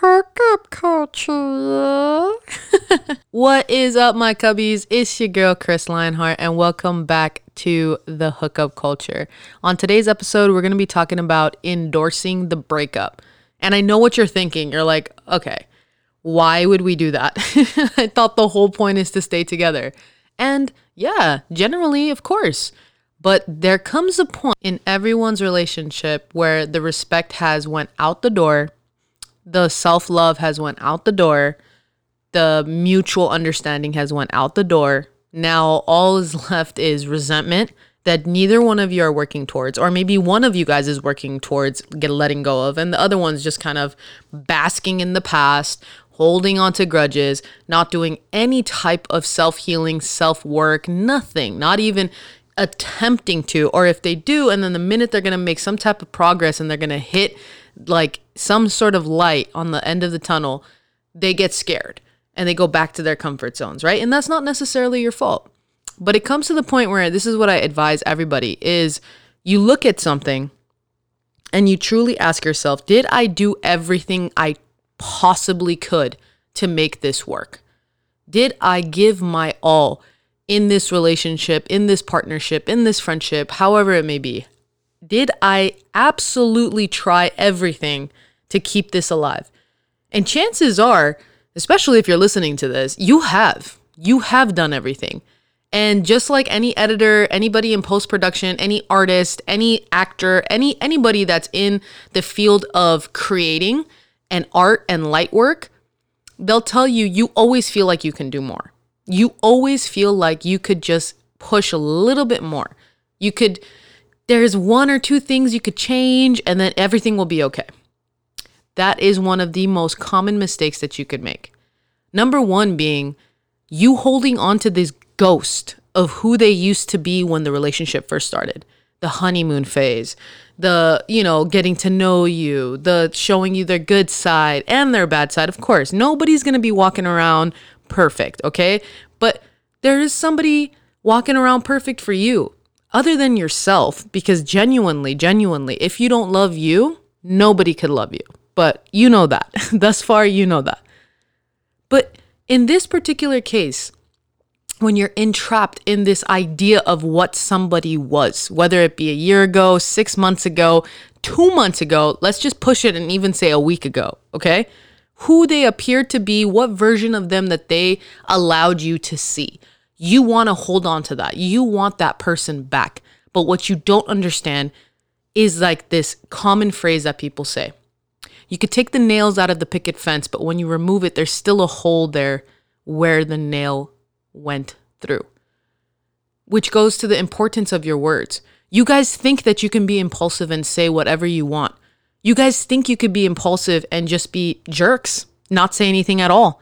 hookup culture. what is up, my cubbies? It's your girl, Chris Lionheart, and welcome back to the hookup culture. On today's episode, we're going to be talking about endorsing the breakup. And I know what you're thinking. You're like, okay, why would we do that? I thought the whole point is to stay together. And yeah, generally, of course. But there comes a point in everyone's relationship where the respect has went out the door, the self-love has went out the door, the mutual understanding has went out the door. Now all is left is resentment that neither one of you are working towards or maybe one of you guys is working towards get letting go of and the other one's just kind of basking in the past holding on to grudges, not doing any type of self healing, self work, nothing, not even attempting to. Or if they do, and then the minute they're going to make some type of progress and they're going to hit like some sort of light on the end of the tunnel, they get scared and they go back to their comfort zones, right? And that's not necessarily your fault. But it comes to the point where this is what I advise everybody is you look at something and you truly ask yourself, did I do everything I possibly could to make this work? Did I give my all in this relationship, in this partnership, in this friendship, however it may be? Did I absolutely try everything to keep this alive? And chances are, especially if you're listening to this, you have. You have done everything. And just like any editor, anybody in post production, any artist, any actor, any anybody that's in the field of creating, and art and light work, they'll tell you you always feel like you can do more. You always feel like you could just push a little bit more. You could, there's one or two things you could change and then everything will be okay. That is one of the most common mistakes that you could make. Number one being you holding on to this ghost of who they used to be when the relationship first started, the honeymoon phase, the you know getting to know you the showing you their good side and their bad side of course nobody's going to be walking around perfect okay but there is somebody walking around perfect for you other than yourself because genuinely genuinely if you don't love you nobody could love you but you know that thus far you know that but in this particular case when you're entrapped in this idea of what somebody was, whether it be a year ago, six months ago, two months ago, let's just push it and even say a week ago, okay? Who they appeared to be, what version of them that they allowed you to see. You want to hold on to that. You want that person back. But what you don't understand is like this common phrase that people say. You could take the nails out of the picket fence, but when you remove it, there's still a hole there where the nail went through. Which goes to the importance of your words. You guys think that you can be impulsive and say whatever you want. You guys think you could be impulsive and just be jerks, not say anything at all.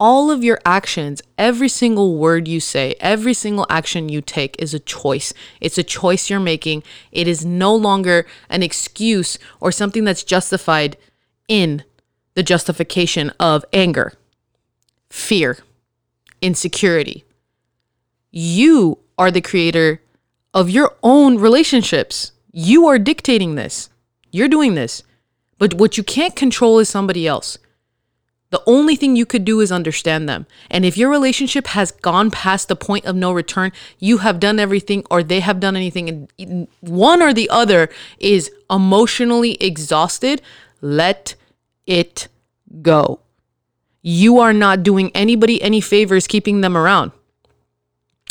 All of your actions, every single word you say, every single action you take is a choice. It's a choice you're making. It is no longer an excuse or something that's justified in the justification of anger, fear, insecurity. You are the creator of your own relationships. You are dictating this. You're doing this. But what you can't control is somebody else. The only thing you could do is understand them. And if your relationship has gone past the point of no return, you have done everything or they have done anything, and one or the other is emotionally exhausted, let it go you are not doing anybody any favors keeping them around.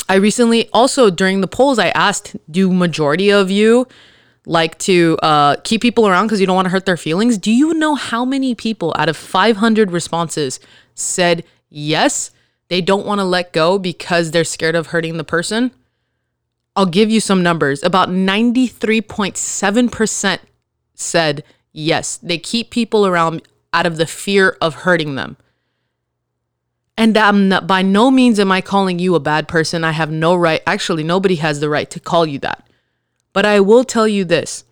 I recently also during the polls I asked, do majority of you like to uh, keep people around because you don't want to hurt their feelings? Do you know how many people out of 500 responses said yes, they don't want to let go because they're scared of hurting the person? I'll give you some numbers. About 93.7% said yes, they keep people around out of the fear of hurting them. And I'm not, by no means am I calling you a bad person. I have no right, actually, nobody has the right to call you that. But I will tell you this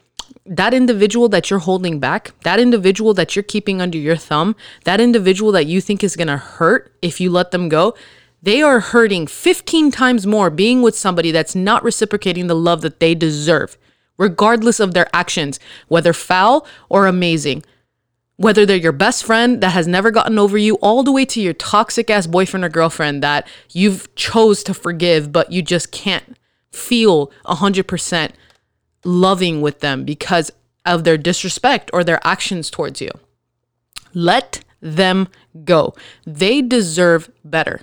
that individual that you're holding back, that individual that you're keeping under your thumb, that individual that you think is going to hurt if you let them go, they are hurting 15 times more being with somebody that's not reciprocating the love that they deserve, regardless of their actions, whether foul or amazing. Whether they're your best friend that has never gotten over you, all the way to your toxic ass boyfriend or girlfriend that you've chose to forgive, but you just can't feel 100% loving with them because of their disrespect or their actions towards you. Let them go. They deserve better,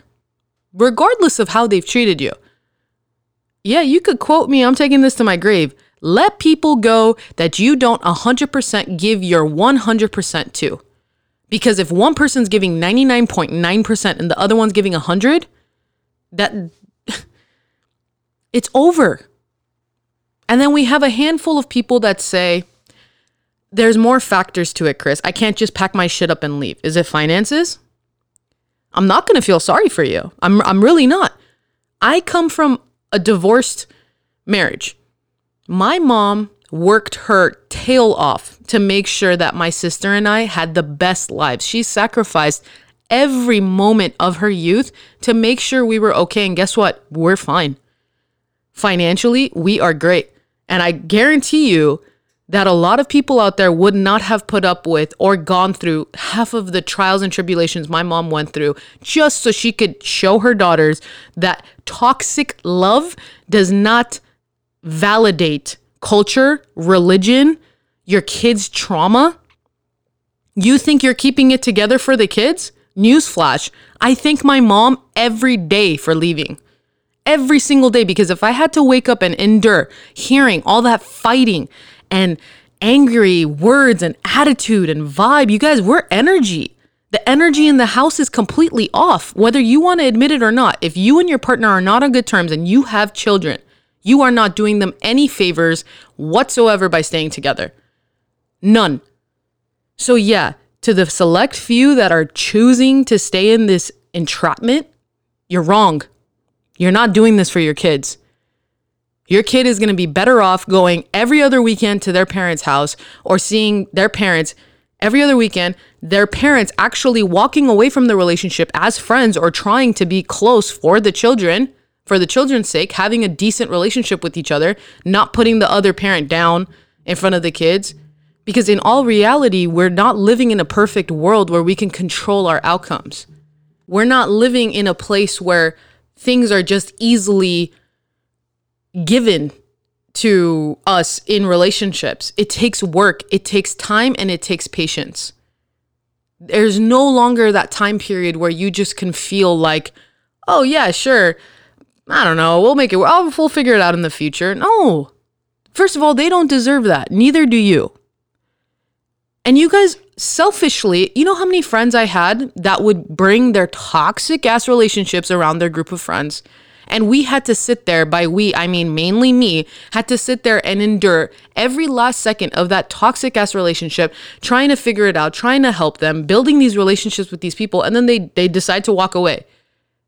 regardless of how they've treated you. Yeah, you could quote me, I'm taking this to my grave. Let people go that you don't 100% give your 100% to. Because if one person's giving 99.9% and the other one's giving 100, that it's over. And then we have a handful of people that say, there's more factors to it, Chris. I can't just pack my shit up and leave. Is it finances? I'm not going to feel sorry for you. I'm, I'm really not. I come from a divorced marriage. My mom worked her tail off to make sure that my sister and I had the best lives. She sacrificed every moment of her youth to make sure we were okay. And guess what? We're fine. Financially, we are great. And I guarantee you that a lot of people out there would not have put up with or gone through half of the trials and tribulations my mom went through just so she could show her daughters that toxic love does not validate culture, religion, your kids' trauma. You think you're keeping it together for the kids? Newsflash, I thank my mom every day for leaving. Every single day, because if I had to wake up and endure hearing all that fighting and angry words and attitude and vibe, you guys, we're energy. The energy in the house is completely off, whether you want to admit it or not. If you and your partner are not on good terms and you have children, you are not doing them any favors whatsoever by staying together. None. So, yeah, to the select few that are choosing to stay in this entrapment, you're wrong. You're not doing this for your kids. Your kid is going to be better off going every other weekend to their parents' house or seeing their parents every other weekend, their parents actually walking away from the relationship as friends or trying to be close for the children for the children's sake, having a decent relationship with each other, not putting the other parent down in front of the kids. Because in all reality, we're not living in a perfect world where we can control our outcomes. We're not living in a place where things are just easily given to us in relationships. It takes work, it takes time, and it takes patience. There's no longer that time period where you just can feel like, oh, yeah, sure, I don't know, we'll make it, I'll, we'll figure it out in the future. No. First of all, they don't deserve that. Neither do you. And you guys, selfishly, you know how many friends I had that would bring their toxic ass relationships around their group of friends? And we had to sit there, by we, I mean mainly me, had to sit there and endure every last second of that toxic ass relationship, trying to figure it out, trying to help them, building these relationships with these people, and then they they decide to walk away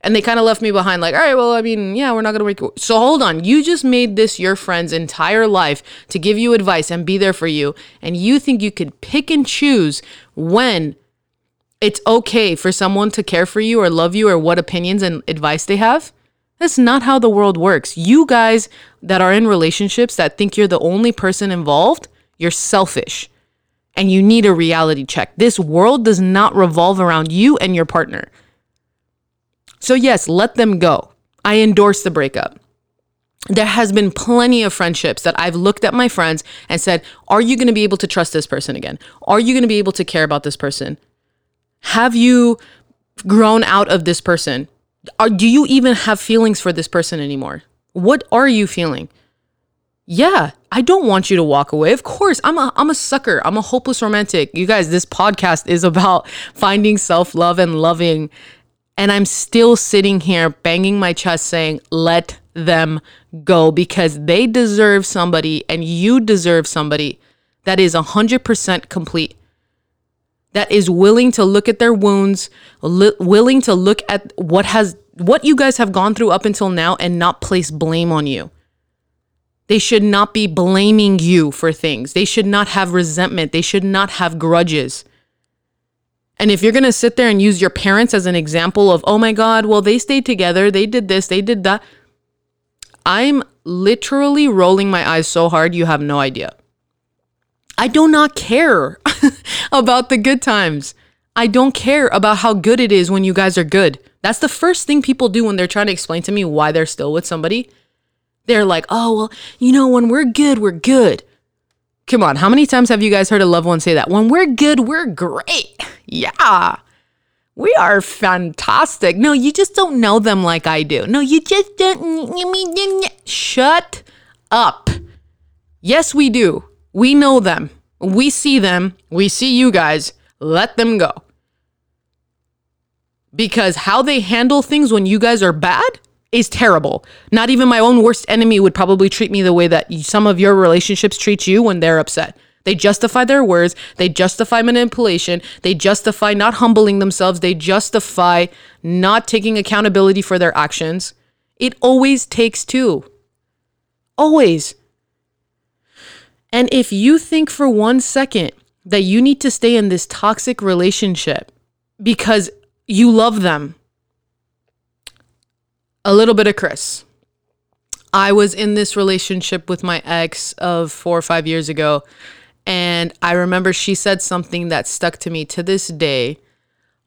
and they kind of left me behind like all right well i mean yeah we're not gonna make so hold on you just made this your friend's entire life to give you advice and be there for you and you think you could pick and choose when it's okay for someone to care for you or love you or what opinions and advice they have? That's not how the world works. You guys that are in relationships that think you're the only person involved you're selfish and you need a reality check. This world does not revolve around you and your partner so, yes, let them go. I endorse the breakup. There has been plenty of friendships that I've looked at my friends and said, Are you going to be able to trust this person again? Are you going to be able to care about this person? Have you grown out of this person? Are, do you even have feelings for this person anymore? What are you feeling? Yeah, I don't want you to walk away. Of course, I'm a I'm a sucker. I'm a hopeless romantic. You guys, this podcast is about finding self-love and loving and I'm still sitting here banging my chest saying, let them go because they deserve somebody and you deserve somebody that is 100% complete, that is willing to look at their wounds, li- willing to look at what has what you guys have gone through up until now and not place blame on you. They should not be blaming you for things. They should not have resentment. They should not have grudges. And if you're going to sit there and use your parents as an example of, oh my God, well, they stayed together, they did this, they did that, I'm literally rolling my eyes so hard, you have no idea. I do not care about the good times. I don't care about how good it is when you guys are good. That's the first thing people do when they're trying to explain to me why they're still with somebody. They're like, oh, well, you know, when we're good, we're good. Come on, how many times have you guys heard a loved one say that? When we're good, we're great. Yeah. We are fantastic. No, you just don't know them like I do. No, you just don't. Shut up. Yes, we do. We know them. We see them. We see you guys. Let them go. Because how they handle things when you guys are bad is terrible. Not even my own worst enemy would probably treat me the way that some of your relationships treat you when they're upset. They justify their words, they justify manipulation, they justify not humbling themselves, they justify not taking accountability for their actions. It always takes two. Always. And if you think for one second that you need to stay in this toxic relationship because you love them, a little bit of Chris. I was in this relationship with my ex of four or five years ago. And I remember she said something that stuck to me to this day.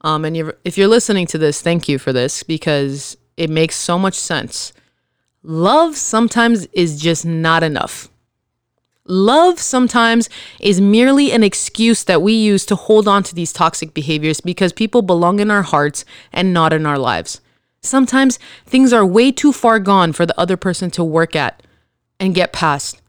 Um, and you're, if you're listening to this, thank you for this because it makes so much sense. Love sometimes is just not enough. Love sometimes is merely an excuse that we use to hold on to these toxic behaviors because people belong in our hearts and not in our lives. Sometimes things are way too far gone for the other person to work at and get past.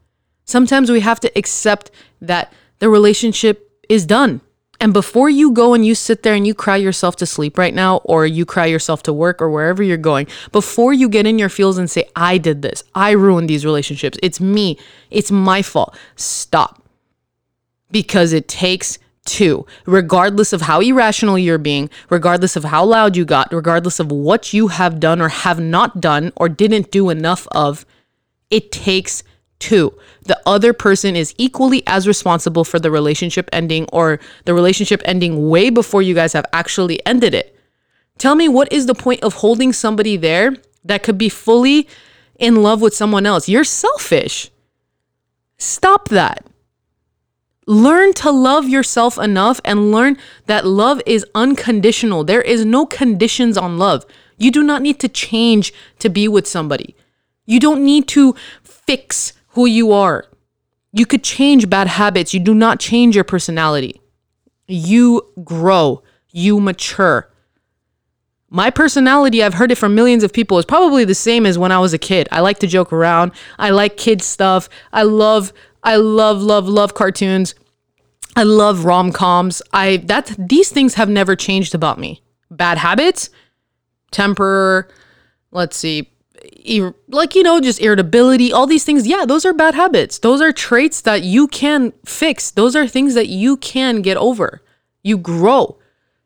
Sometimes we have to accept that the relationship is done. And before you go and you sit there and you cry yourself to sleep right now, or you cry yourself to work or wherever you're going, before you get in your feels and say, I did this, I ruined these relationships, it's me, it's my fault, stop. Because it takes two, regardless of how irrational you're being, regardless of how loud you got, regardless of what you have done or have not done or didn't do enough of, it takes two. The other person is equally as responsible for the relationship ending or the relationship ending way before you guys have actually ended it. Tell me what is the point of holding somebody there that could be fully in love with someone else? You're selfish. Stop that. Learn to love yourself enough and learn that love is unconditional. There is no conditions on love. You do not need to change to be with somebody. You don't need to fix who you are. You could change bad habits. You do not change your personality. You grow, you mature. My personality, I've heard it from millions of people, is probably the same as when I was a kid. I like to joke around. I like kid stuff. I love I love love love cartoons. I love rom-coms. I that these things have never changed about me. Bad habits, temper, let's see, like you know, just irritability, all these things. Yeah, those are bad habits. Those are traits that you can fix. Those are things that you can get over. You grow.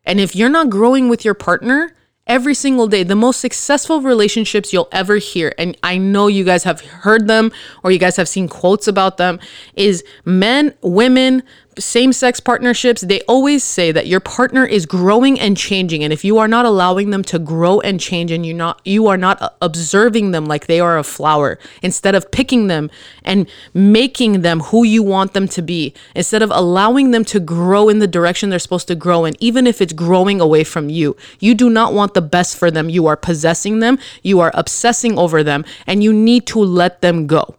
And if you're not growing with your partner, every single day. The most successful relationships you'll ever hear, and I know you guys have heard them or you guys have seen quotes about them, is men, women, same sex partnerships, they always say that your partner is growing and changing. And if you are not allowing them to grow and change and you're not, you are not uh, observing them like they are a flower, instead of picking them and making them who you want them to be, instead of allowing them to grow in the direction they're supposed to grow in, even if it's growing away from you, you do not want the best for them. You are possessing them, you are obsessing over them, and you need to let them go.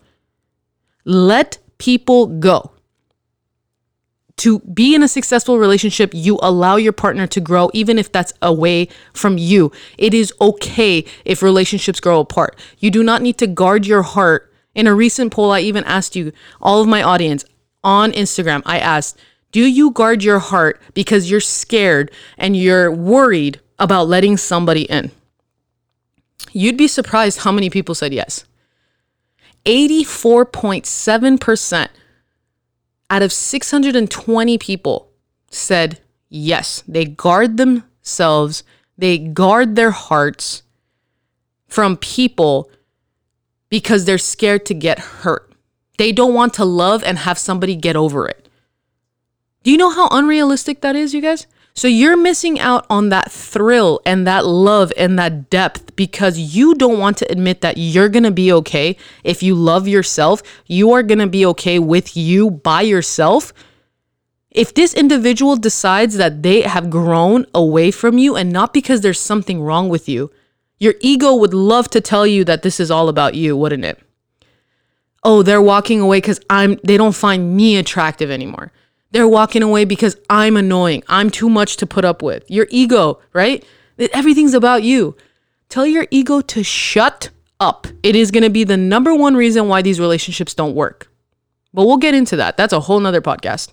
Let people go to be in a successful relationship, you allow your partner to grow, even if that's away from you. It is okay if relationships grow apart. You do not need to guard your heart. In a recent poll, I even asked you, all of my audience on Instagram, I asked, do you guard your heart because you're scared and you're worried about letting somebody in? You'd be surprised how many people said yes. 84.7% out of 620 people said yes, they guard themselves, they guard their hearts from people because they're scared to get hurt. They don't want to love and have somebody get over it. Do you know how unrealistic that is, you guys? So you're missing out on that thrill and that love and that depth because you don't want to admit that you're going to be okay. If you love yourself, you are going to be okay with you by yourself. If this individual decides that they have grown away from you and not because there's something wrong with you, your ego would love to tell you that this is all about you, wouldn't it? Oh, they're walking away cuz I'm they don't find me attractive anymore. They're walking away because I'm annoying. I'm too much to put up with. Your ego, right? Everything's about you. Tell your ego to shut up. It is going to be the number one reason why these relationships don't work. But we'll get into that. That's a whole nother podcast.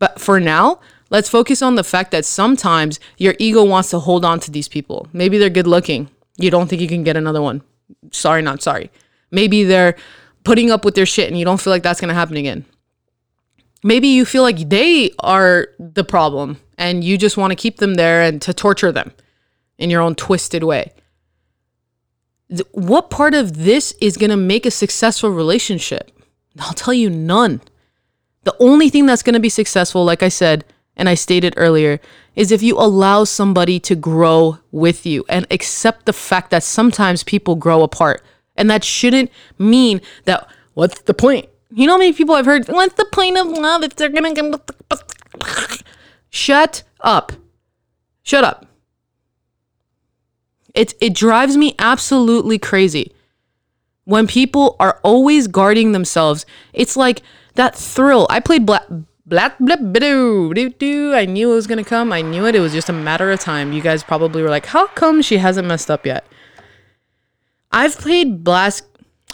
But for now, let's focus on the fact that sometimes your ego wants to hold on to these people. Maybe they're good looking. You don't think you can get another one. Sorry, not sorry. Maybe they're putting up with their shit and you don't feel like that's going to happen again maybe you feel like they are the problem and you just want to keep them there and to torture them in your own twisted way. What part of this is going to make a successful relationship? I'll tell you none. The only thing that's going to be successful, like I said, and I stated earlier, is if you allow somebody to grow with you and accept the fact that sometimes people grow apart. And that shouldn't mean that, what's the point? You know how many people I've heard, what's the point of love if they're gonna come? Shut up. Shut up. It, it drives me absolutely crazy when people are always guarding themselves. It's like that thrill. I played Black Black Black do do I knew it was gonna come. I knew it. It was just a matter of time. You guys probably were like, "How come she hasn't messed up yet?" I've played Blast.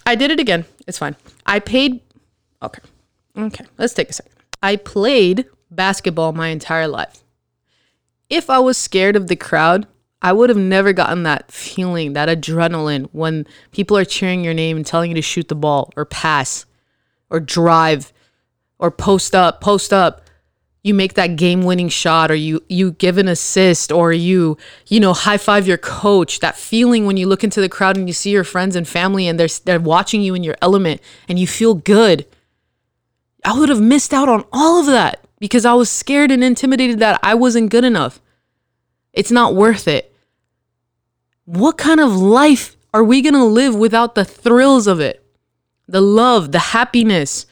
I did it again. It's fine. I paid Okay. Okay. Let's take a second. I played basketball my entire life. If I was scared of the crowd, I would have never gotten that feeling, that adrenaline when people are cheering your name and telling you to shoot the ball or pass or drive or post up, post up. You make that game-winning shot or you you give an assist or you, you know, high-five your coach. That feeling when you look into the crowd and you see your friends and family and they're they're watching you in your element and you feel good I would have missed out on all of that because I was scared and intimidated that I wasn't good enough. It's not worth it. What kind of life are we going to live without the thrills of it? The love, the happiness,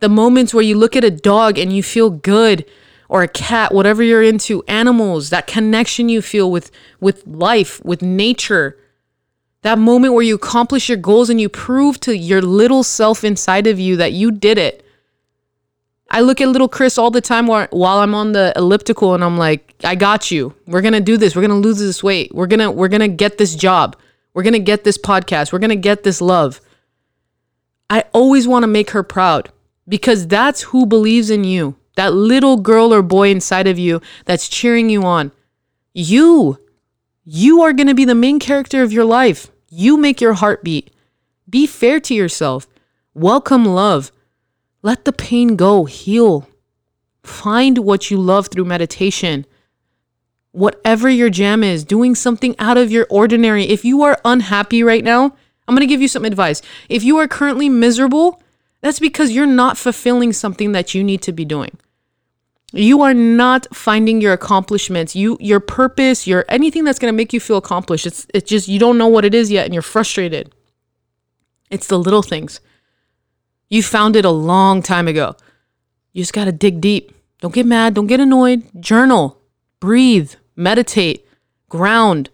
the moments where you look at a dog and you feel good or a cat, whatever you're into, animals, that connection you feel with with life, with nature. That moment where you accomplish your goals and you prove to your little self inside of you that you did it I look at little Chris all the time while, I'm on the elliptical and I'm like, I got you. We're going to do this. We're going to lose this weight. We're going to we're going to get this job. We're going to get this podcast. We're going to get this love. I always want to make her proud because that's who believes in you. That little girl or boy inside of you that's cheering you on. You you are going to be the main character of your life. You make your heart beat. Be fair to yourself. Welcome love. Let the pain go, heal. Find what you love through meditation. Whatever your jam is, doing something out of your ordinary. If you are unhappy right now, I'm going to give you some advice. If you are currently miserable, that's because you're not fulfilling something that you need to be doing. You are not finding your accomplishments, you your purpose, your anything that's going to make you feel accomplished. It's it's just you don't know what it is yet and you're frustrated. It's the little things. You found it a long time ago. You just got to dig deep. Don't get mad. Don't get annoyed. Journal, breathe, meditate, ground.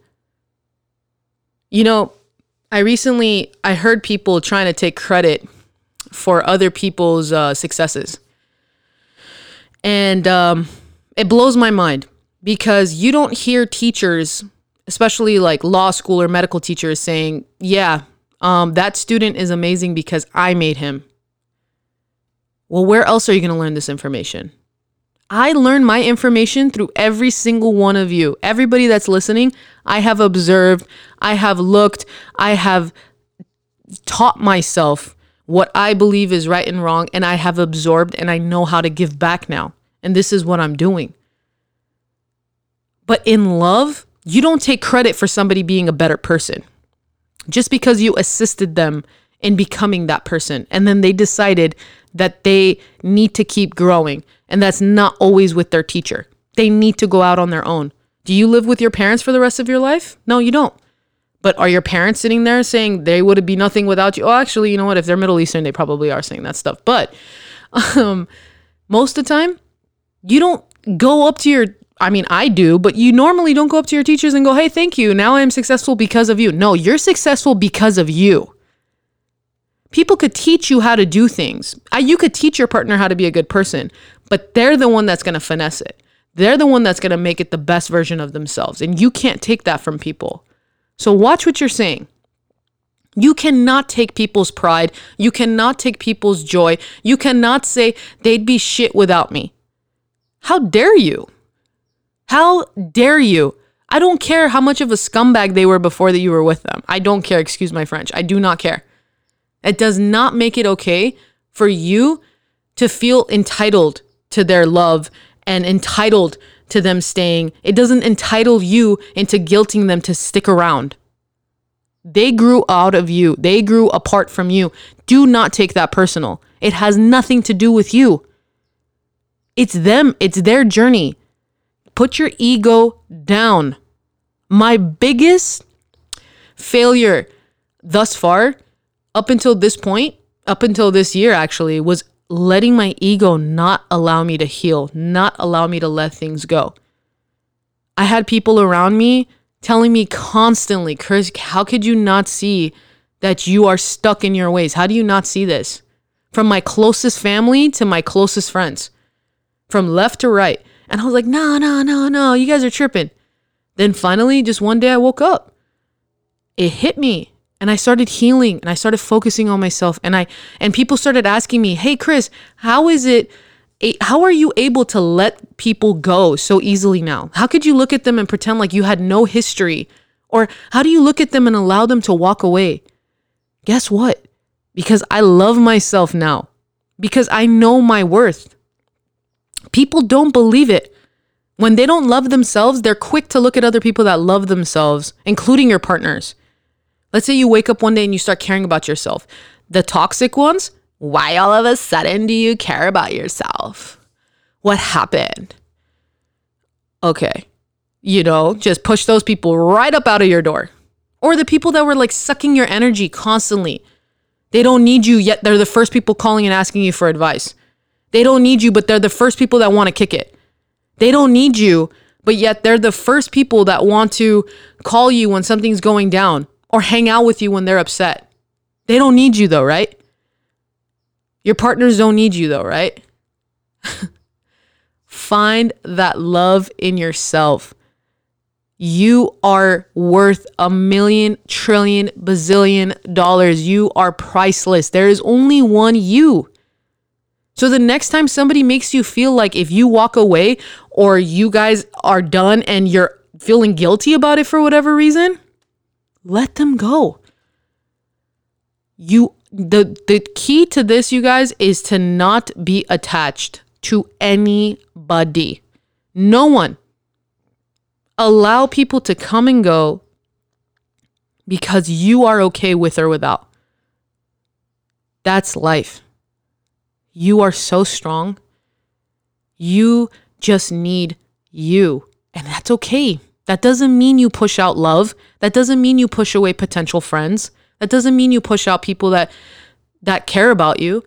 You know, I recently I heard people trying to take credit for other people's uh, successes, and um, it blows my mind because you don't hear teachers, especially like law school or medical teachers, saying, "Yeah, um, that student is amazing because I made him." Well, where else are you going to learn this information? I learn my information through every single one of you. Everybody that's listening, I have observed, I have looked, I have taught myself what I believe is right and wrong, and I have absorbed and I know how to give back now. And this is what I'm doing. But in love, you don't take credit for somebody being a better person just because you assisted them in becoming that person. And then they decided that they need to keep growing. And that's not always with their teacher. They need to go out on their own. Do you live with your parents for the rest of your life? No, you don't. But are your parents sitting there saying they would be nothing without you? Oh, actually, you know what? If they're Middle Eastern, they probably are saying that stuff. But um, most of the time, you don't go up to your I mean, I do, but you normally don't go up to your teachers and go, "Hey, thank you. Now I'm successful because of you." No, you're successful because of you. People could teach you how to do things. You could teach your partner how to be a good person, but they're the one that's going to finesse it. They're the one that's going to make it the best version of themselves, and you can't take that from people. So watch what you're saying. You cannot take people's pride. You cannot take people's joy. You cannot say they'd be shit without me. How dare you? How dare you? I don't care how much of a scumbag they were before that you were with them. I don't care. Excuse my French. I do not care. It does not make it okay for you to feel entitled to their love and entitled to them staying. It doesn't entitle you into guilting them to stick around. They grew out of you, they grew apart from you. Do not take that personal. It has nothing to do with you. It's them, it's their journey. Put your ego down. My biggest failure thus far, up until this point, up until this year actually, was letting my ego not allow me to heal, not allow me to let things go. I had people around me telling me constantly, Chris, how could you not see that you are stuck in your ways? How do you not see this? From my closest family to my closest friends, from left to right. And I was like, no, no, no, no, you guys are tripping. Then finally, just one day I woke up. It hit me and I started healing and I started focusing on myself and I and people started asking me, "Hey Chris, how is it how are you able to let people go so easily now? How could you look at them and pretend like you had no history? Or how do you look at them and allow them to walk away?" Guess what? Because I love myself now. Because I know my worth. People don't believe it. When they don't love themselves, they're quick to look at other people that love themselves, including your partners. Let's say you wake up one day and you start caring about yourself. The toxic ones, why all of a sudden do you care about yourself? What happened? Okay. You know, just push those people right up out of your door. Or the people that were like sucking your energy constantly. They don't need you yet. They're the first people calling and asking you for advice. They don't need you, but they're the first people that want to kick it. They don't need you, but yet they're the first people that want to call you when something's going down or hang out with you when they're upset. They don't need you though, right? Your partners don't need you though, right? Find that love in yourself. You are worth a million, trillion, bazillion dollars. You are priceless. There is only one you. So the next time somebody makes you feel like if you walk away or you guys are done and you're feeling guilty about it for whatever reason, let them go. You the the key to this you guys is to not be attached to anybody. No one. Allow people to come and go because you are okay with or without. That's life. You are so strong. You just need you. And that's okay. That doesn't mean you push out love. That doesn't mean you push away potential friends. That doesn't mean you push out people that that care about you.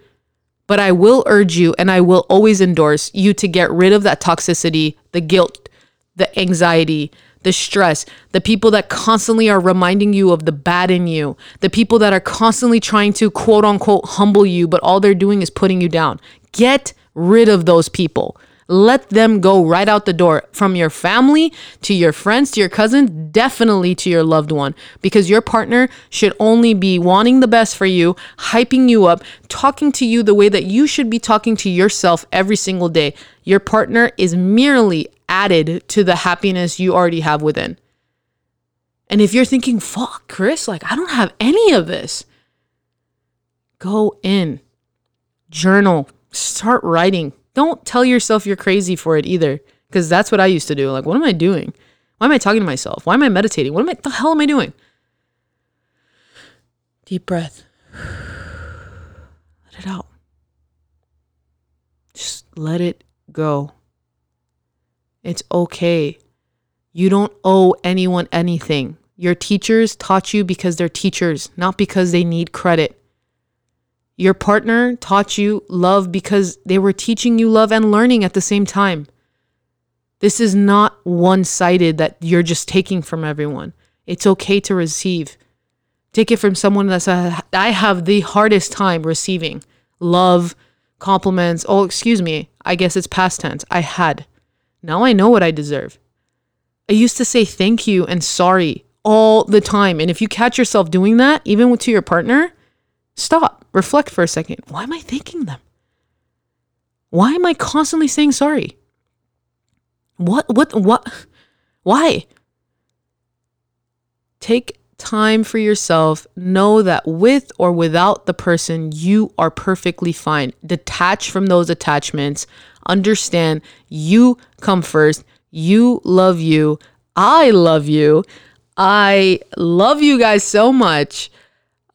But I will urge you and I will always endorse you to get rid of that toxicity, the guilt, the anxiety, the stress, the people that constantly are reminding you of the bad in you, the people that are constantly trying to quote unquote humble you, but all they're doing is putting you down. Get rid of those people. Let them go right out the door from your family to your friends to your cousins, definitely to your loved one, because your partner should only be wanting the best for you, hyping you up, talking to you the way that you should be talking to yourself every single day. Your partner is merely added to the happiness you already have within. And if you're thinking, fuck, Chris, like I don't have any of this, go in, journal, start writing. Don't tell yourself you're crazy for it either, because that's what I used to do. Like, what am I doing? Why am I talking to myself? Why am I meditating? What am I, the hell am I doing? Deep breath. Let it out. Just let it go. It's okay. You don't owe anyone anything. Your teachers taught you because they're teachers, not because they need credit. Your partner taught you love because they were teaching you love and learning at the same time. This is not one sided that you're just taking from everyone. It's okay to receive. Take it from someone that's a, I have the hardest time receiving love, compliments. Oh, excuse me. I guess it's past tense. I had. Now I know what I deserve. I used to say thank you and sorry all the time. And if you catch yourself doing that, even to your partner, stop, reflect for a second. Why am I thanking them? Why am I constantly saying sorry? What, what, what? Why? Take time for yourself. Know that with or without the person, you are perfectly fine. Detach from those attachments. Understand you come first. You love you. I love you. I love you guys so much.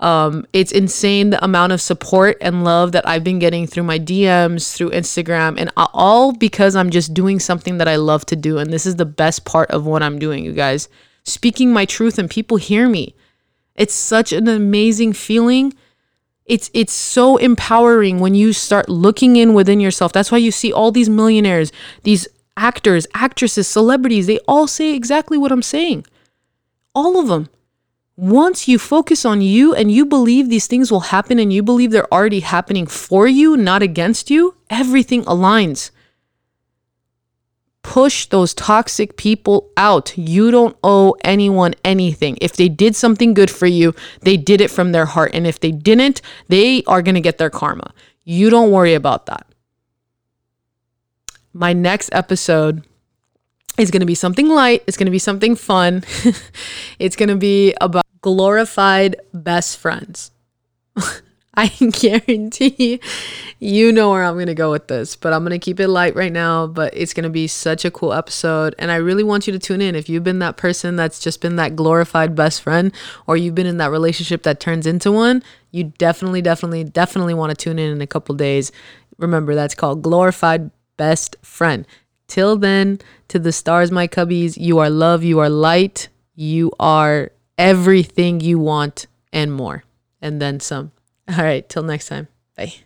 Um, it's insane the amount of support and love that I've been getting through my DMs, through Instagram, and all because I'm just doing something that I love to do. And this is the best part of what I'm doing, you guys. Speaking my truth and people hear me. It's such an amazing feeling. It's it's so empowering when you start looking in within yourself. That's why you see all these millionaires, these actors, actresses, celebrities, they all say exactly what I'm saying. All of them. Once you focus on you and you believe these things will happen and you believe they're already happening for you, not against you, everything aligns. Push those toxic people out. You don't owe anyone anything. If they did something good for you, they did it from their heart. And if they didn't, they are going to get their karma. You don't worry about that. My next episode is going to be something light. It's going to be something fun. it's going to be about glorified best friends. I guarantee you know where I'm going to go with this, but I'm going to keep it light right now. But it's going to be such a cool episode. And I really want you to tune in. If you've been that person that's just been that glorified best friend, or you've been in that relationship that turns into one, you definitely, definitely, definitely want to tune in in a couple days. Remember, that's called glorified best friend. Till then, to the stars, my cubbies, you are love, you are light, you are everything you want and more, and then some. All right, till next time. Bye.